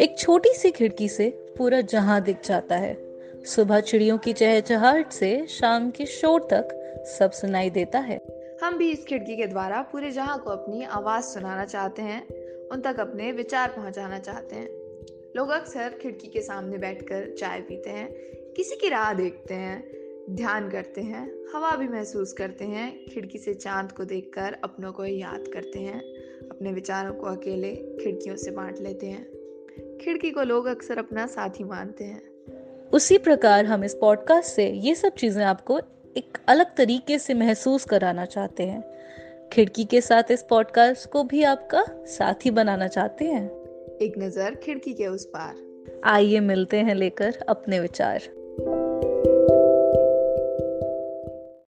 एक छोटी सी खिड़की से पूरा जहाँ दिख जाता है। सुबह चिड़ियों की चहचहाहट से शाम के शोर तक सब सुनाई देता है। हम भी इस खिड़की के द्वारा पूरे जहाँ को अपनी आवाज़ सुनाना चाहते हैं, उन तक अपने विचार पहुंचाना चाहते हैं। लोग अक्सर खिड़की के सामने बैठकर चाय पीते हैं, किसी की राह देखते हैं, ध्यान करते हैं, हवा भी महसूस करते हैं, खिड़की से चाँद को देखकर अपनों को याद करते हैं, अपने विचारों को अकेले खिड़कियों से बांट लेते हैं। खिड़की को लोग अक्सर अपना साथी मानते हैं। उसी प्रकार हम इस पॉडकास्ट से ये सब चीज़ें आपको एक अलग तरीके से महसूस कराना चाहते हैं। खिड़की के साथ इस पॉडकास्ट को भी आपका साथी बनाना चाहते हैं। एक नज़र खिड़की के उस पार। आइए मिलते हैं लेकर अपने विचार।